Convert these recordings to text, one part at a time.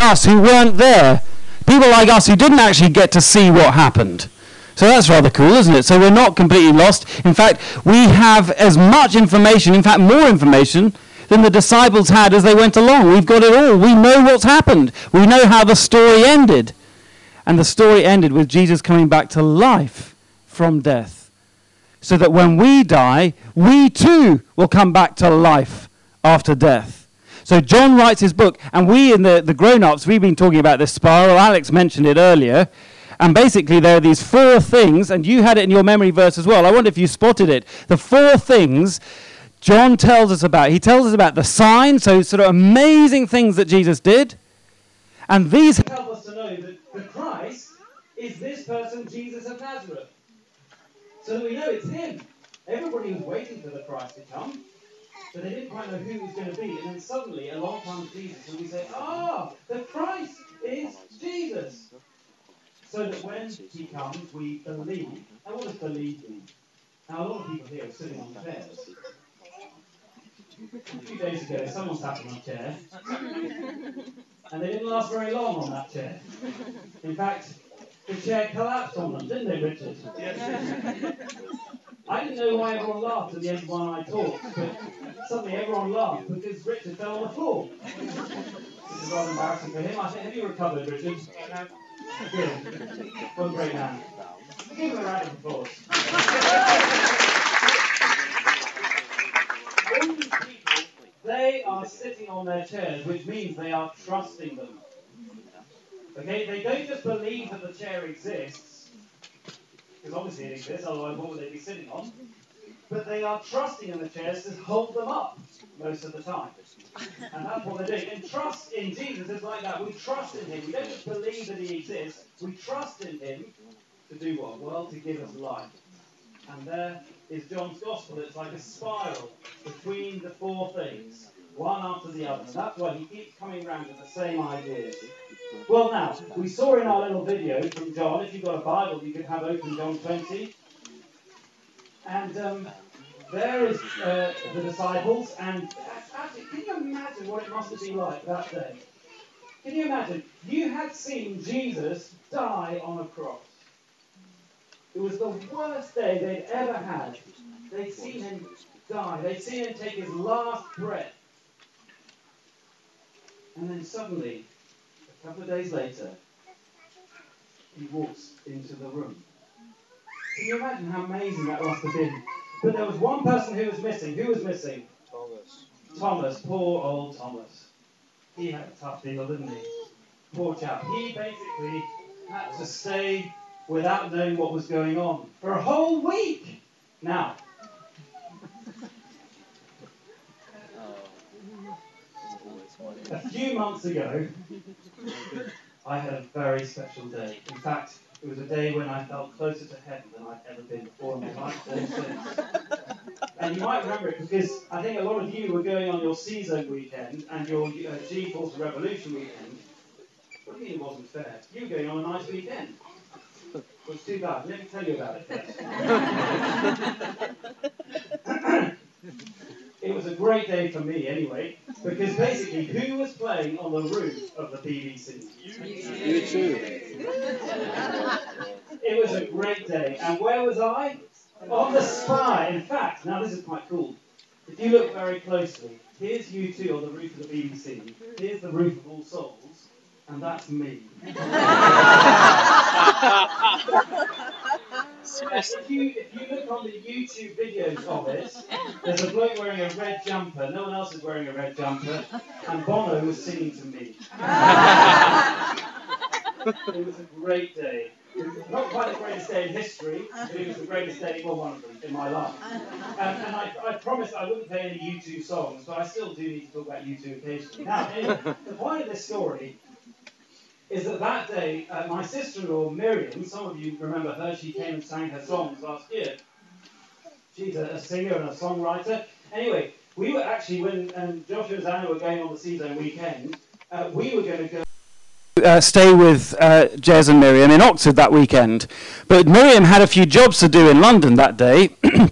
us who weren't there. People like us who didn't actually get to see what happened. So that's rather cool, isn't it? So we're not completely lost. In fact, we have as much information, in fact, more information than the disciples had as they went along. We've got it all. We know what's happened. We know how the story ended. And the story ended with Jesus coming back to life from death. So that when we die, we too will come back to life after death. So John writes his book, and we in the, the grown ups, we've been talking about this spiral. Alex mentioned it earlier. And basically, there are these four things, and you had it in your memory verse as well. I wonder if you spotted it. The four things John tells us about. He tells us about the signs, so sort of amazing things that Jesus did. And these help us to know that the Christ is this person, Jesus of Nazareth. So that we know it's him. Everybody was waiting for the Christ to come, but they didn't quite know who it was going to be. And then suddenly, along comes Jesus, and we say, Ah, the Christ is Jesus so that when he comes, we believe. Now, what does believe mean? Now, a lot of people here are sitting on chairs. A few days ago, someone sat on a chair, and they didn't last very long on that chair. In fact, the chair collapsed on them, didn't they, Richard? Yes. I didn't know why everyone laughed at the end when I talked, but suddenly everyone laughed because Richard fell on the floor. This is rather embarrassing for him. I think, have you recovered, Richard? Good. One great man. Give him a round of applause. They are sitting on their chairs, which means they are trusting them. Okay, they don't just believe that the chair exists, because obviously it exists, otherwise what would they be sitting on? But they are trusting in the chairs to hold them up most of the time. And that's what they're doing. And trust in Jesus is like that. We trust in Him. We don't just believe that He exists. We trust in Him to do what? Well, to give us life. And there is John's Gospel. It's like a spiral between the four things, one after the other. And that's why he keeps coming around with the same ideas. Well, now, we saw in our little video from John, if you've got a Bible, you can have open John 20. And um, there is uh, the disciples, and actually, can you imagine what it must have been like that day? Can you imagine? You had seen Jesus die on a cross. It was the worst day they'd ever had. They'd seen him die. They'd seen him take his last breath. And then suddenly, a couple of days later, he walks into the room. Can you imagine how amazing that must have been? But there was one person who was missing. Who was missing? Thomas. Thomas, poor old Thomas. He had a tough deal, didn't he? Poor chap. He basically had to stay without knowing what was going on for a whole week. Now, a few months ago, I had a very special day. In fact, it was a day when I felt closer to heaven than I'd ever been before in my life or since. And you might remember it because I think a lot of you were going on your season weekend and your uh, G-Force Revolution weekend. What do you mean it wasn't fair? You were going on a nice weekend. It was too bad. Let me tell you about it first. it was a great day for me anyway, because basically, who was playing on the roof of the BBC? U2. It was a great day. And where was I? On the spire. In fact, now this is quite cool. If you look very closely, here's U2 on the roof of the BBC. Here's the roof of All Souls, and that's me. if, you, if you look on the YouTube videos of it, there's a bloke wearing a red jumper. No one else is wearing a red jumper, and Bono was singing to me. it was a great day. Not quite the greatest day in history, but it was the greatest day, well, one of them, in my life. And, and I, I promised I wouldn't play any U2 songs, but I still do need to talk about U2 occasionally. Now, anyway, the point of this story is that that day, uh, my sister-in-law Miriam, some of you remember her, she came and sang her songs last year. She's a, a singer and a songwriter. Anyway, we were actually, when um, Joshua and Anna were going on the season weekend, uh, we were going to go uh, stay with uh, Jez and Miriam in Oxford that weekend. But Miriam had a few jobs to do in London that day.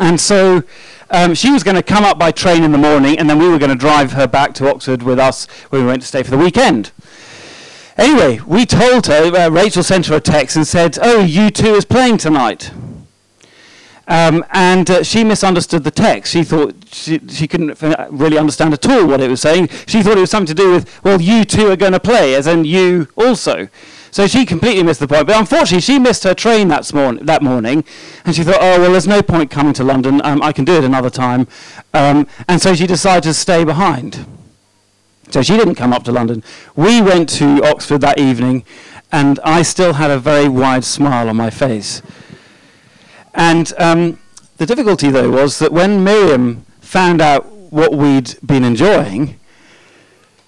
And so um, she was going to come up by train in the morning, and then we were going to drive her back to Oxford with us when we went to stay for the weekend. Anyway, we told her, uh, Rachel sent her a text and said, Oh, U2 is playing tonight. Um, and uh, she misunderstood the text. She thought she, she couldn't uh, really understand at all what it was saying. She thought it was something to do with, well, you two are going to play, as in you also. So she completely missed the point. But unfortunately, she missed her train that, morning, that morning, and she thought, oh, well, there's no point coming to London. Um, I can do it another time. Um, and so she decided to stay behind. So she didn't come up to London. We went to Oxford that evening, and I still had a very wide smile on my face. And um, the difficulty, though, was that when Miriam found out what we'd been enjoying,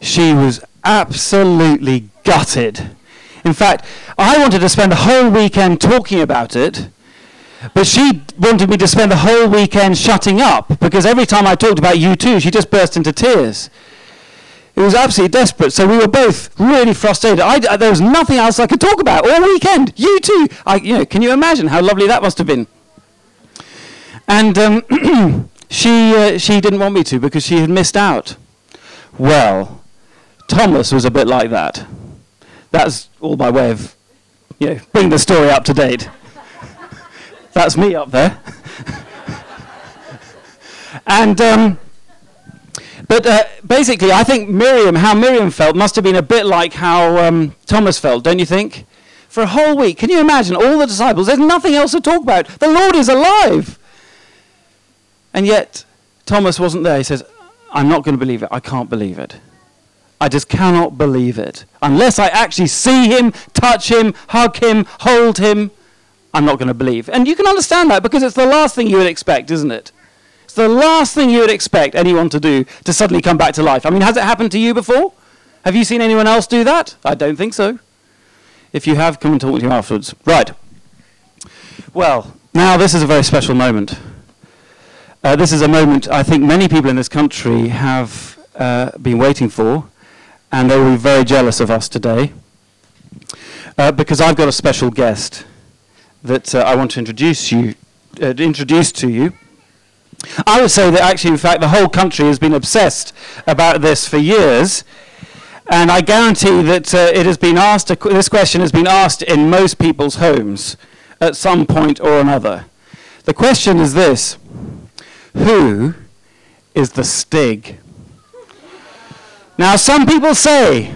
she was absolutely gutted. In fact, I wanted to spend the whole weekend talking about it, but she wanted me to spend the whole weekend shutting up because every time I talked about U2, she just burst into tears. It was absolutely desperate. So we were both really frustrated. I, I, there was nothing else I could talk about all weekend. U2. I, you know, can you imagine how lovely that must have been? And um, she, uh, she didn't want me to because she had missed out. Well, Thomas was a bit like that. That's all by way of, you know, bring the story up to date. That's me up there. and um, but uh, basically, I think Miriam, how Miriam felt, must have been a bit like how um, Thomas felt, don't you think? For a whole week, can you imagine all the disciples? There's nothing else to talk about. The Lord is alive. And yet, Thomas wasn't there. He says, I'm not going to believe it. I can't believe it. I just cannot believe it. Unless I actually see him, touch him, hug him, hold him, I'm not going to believe. And you can understand that because it's the last thing you would expect, isn't it? It's the last thing you would expect anyone to do to suddenly come back to life. I mean, has it happened to you before? Have you seen anyone else do that? I don't think so. If you have, come and talk to me afterwards. Right. Well, now this is a very special moment. Uh, this is a moment I think many people in this country have uh, been waiting for and they will be very jealous of us today uh, because I've got a special guest that uh, I want to introduce you uh, introduce to you. I would say that actually, in fact, the whole country has been obsessed about this for years, and I guarantee that uh, it has been asked. this question has been asked in most people's homes at some point or another. The question is this: Who is the Stig? Now, some people say,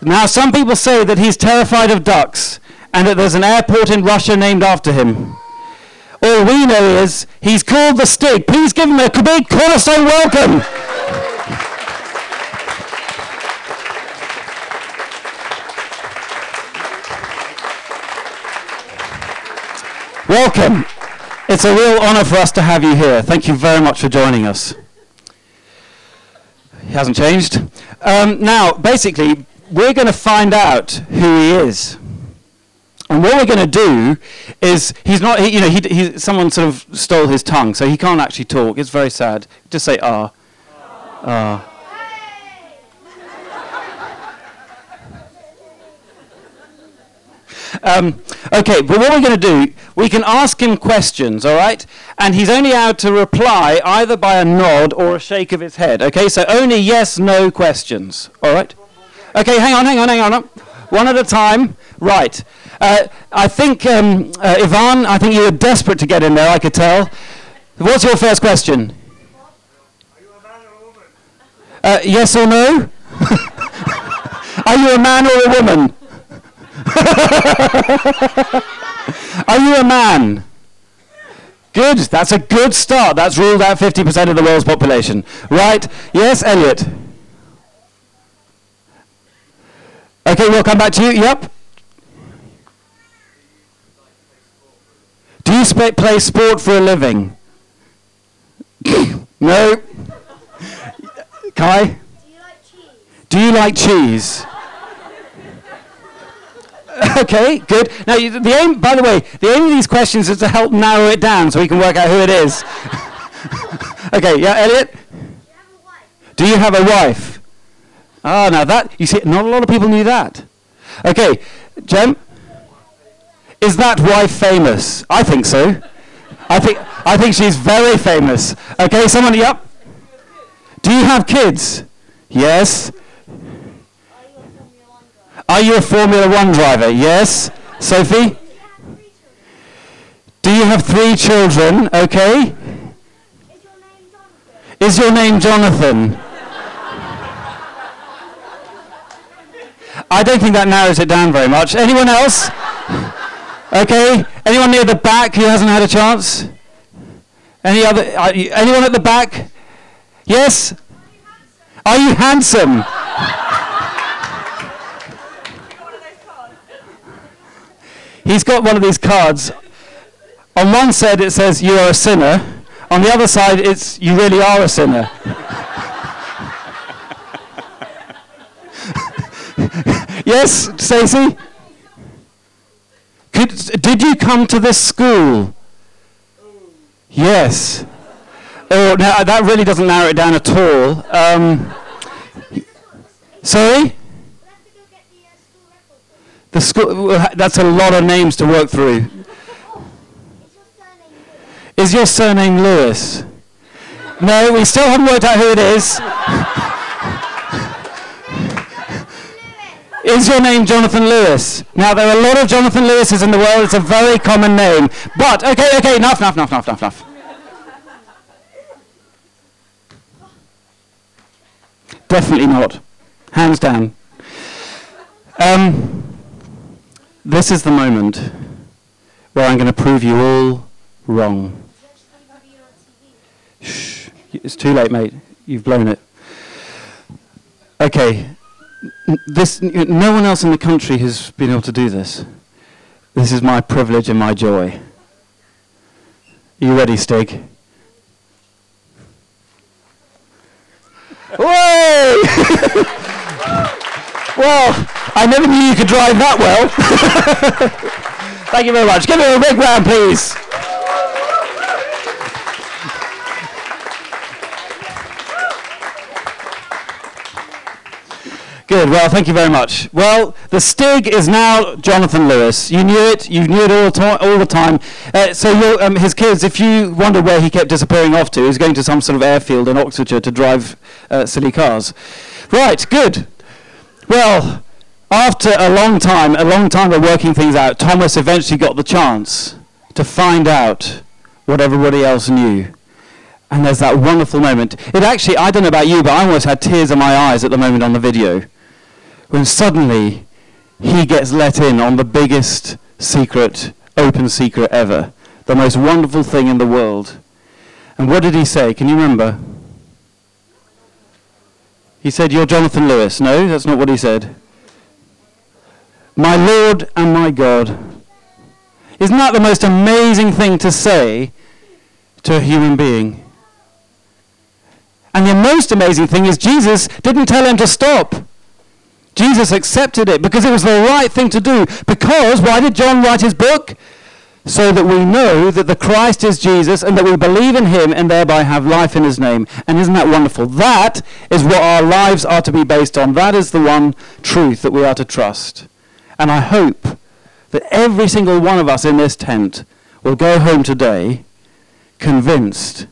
now some people say that he's terrified of ducks and that there's an airport in Russia named after him. All we know is he's called the Stig. Please give him a big cornerstone welcome. Welcome. It's a real honor for us to have you here. Thank you very much for joining us. He hasn't changed. Um, now, basically, we're going to find out who he is. And what we're going to do is, he's not, he, you know, he, he, someone sort of stole his tongue, so he can't actually talk. It's very sad. Just say, ah. Ah. Um, okay, but what we're going to do, we can ask him questions, all right? And he's only allowed to reply either by a nod or a shake of his head, okay? So only yes, no questions, all right? Okay, hang on, hang on, hang on. One at a time. Right. Uh, I think, um, uh, Ivan, I think you were desperate to get in there, I could tell. What's your first question? Uh, yes or no? Are you a man or a woman? Are you a man? Good. That's a good start. That's ruled out 50% of the world's population. Right? Yes, Elliot? Okay, we'll come back to you. Yep. Do you sp- play sport for a living? no. Kai? Do you like cheese? Do you like cheese? okay, good. Now, you, the aim, by the way, the aim of these questions is to help narrow it down so we can work out who it is. okay, yeah, Elliot? Do you have a wife? Ah, now that, you see, not a lot of people knew that. Okay, Jem? Is that wife famous? I think so. I think, I think she's very famous. Okay, someone, yep. Do you have kids? Yes. Are you a Formula One driver? Yes. Sophie? Do you have three children? Okay. Is your name Jonathan? I don't think that narrows it down very much. Anyone else? Okay. Anyone near the back who hasn't had a chance? Any other? Anyone at the back? Yes. Are you handsome? He's got one of these cards. On one side it says you are a sinner. On the other side it's you really are a sinner. yes, Stacey? Did you come to this school? Yes. Oh, now that really doesn't narrow it down at all. Um, sorry? The school, that's a lot of names to work through. Is your surname Lewis? No, we still haven't worked out who it is. Is your name Jonathan Lewis? Now, there are a lot of Jonathan Lewises in the world. It's a very common name. But, okay, okay, enough, enough, enough, enough, enough. Definitely not. Hands down. Um, this is the moment where I'm going to prove you all wrong. Shh. It's too late, mate. You've blown it. Okay, this, no one else in the country has been able to do this. This is my privilege and my joy. Are you ready, Stig? Whoa! well, I never knew you could drive that well. Thank you very much. Give me a big round, please. Good. Well, thank you very much. Well, the Stig is now Jonathan Lewis. You knew it. You knew it all, to- all the time. Uh, so um, his kids, if you wonder where he kept disappearing off to, he's going to some sort of airfield in Oxfordshire to drive uh, silly cars. Right. Good. Well, after a long time, a long time of working things out, Thomas eventually got the chance to find out what everybody else knew. And there's that wonderful moment. It actually, I don't know about you, but I almost had tears in my eyes at the moment on the video when suddenly he gets let in on the biggest secret, open secret ever, the most wonderful thing in the world. And what did he say? Can you remember? He said, You're Jonathan Lewis. No, that's not what he said. My Lord and my God. Isn't that the most amazing thing to say to a human being? And the most amazing thing is Jesus didn't tell him to stop. Jesus accepted it because it was the right thing to do. Because, why did John write his book? So that we know that the Christ is Jesus and that we believe in him and thereby have life in his name. And isn't that wonderful? That is what our lives are to be based on. That is the one truth that we are to trust. And I hope that every single one of us in this tent will go home today convinced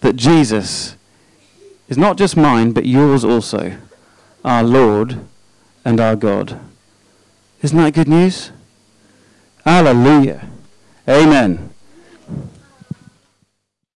that Jesus is not just mine, but yours also, our Lord and our God. Isn't that good news? Hallelujah. Amen.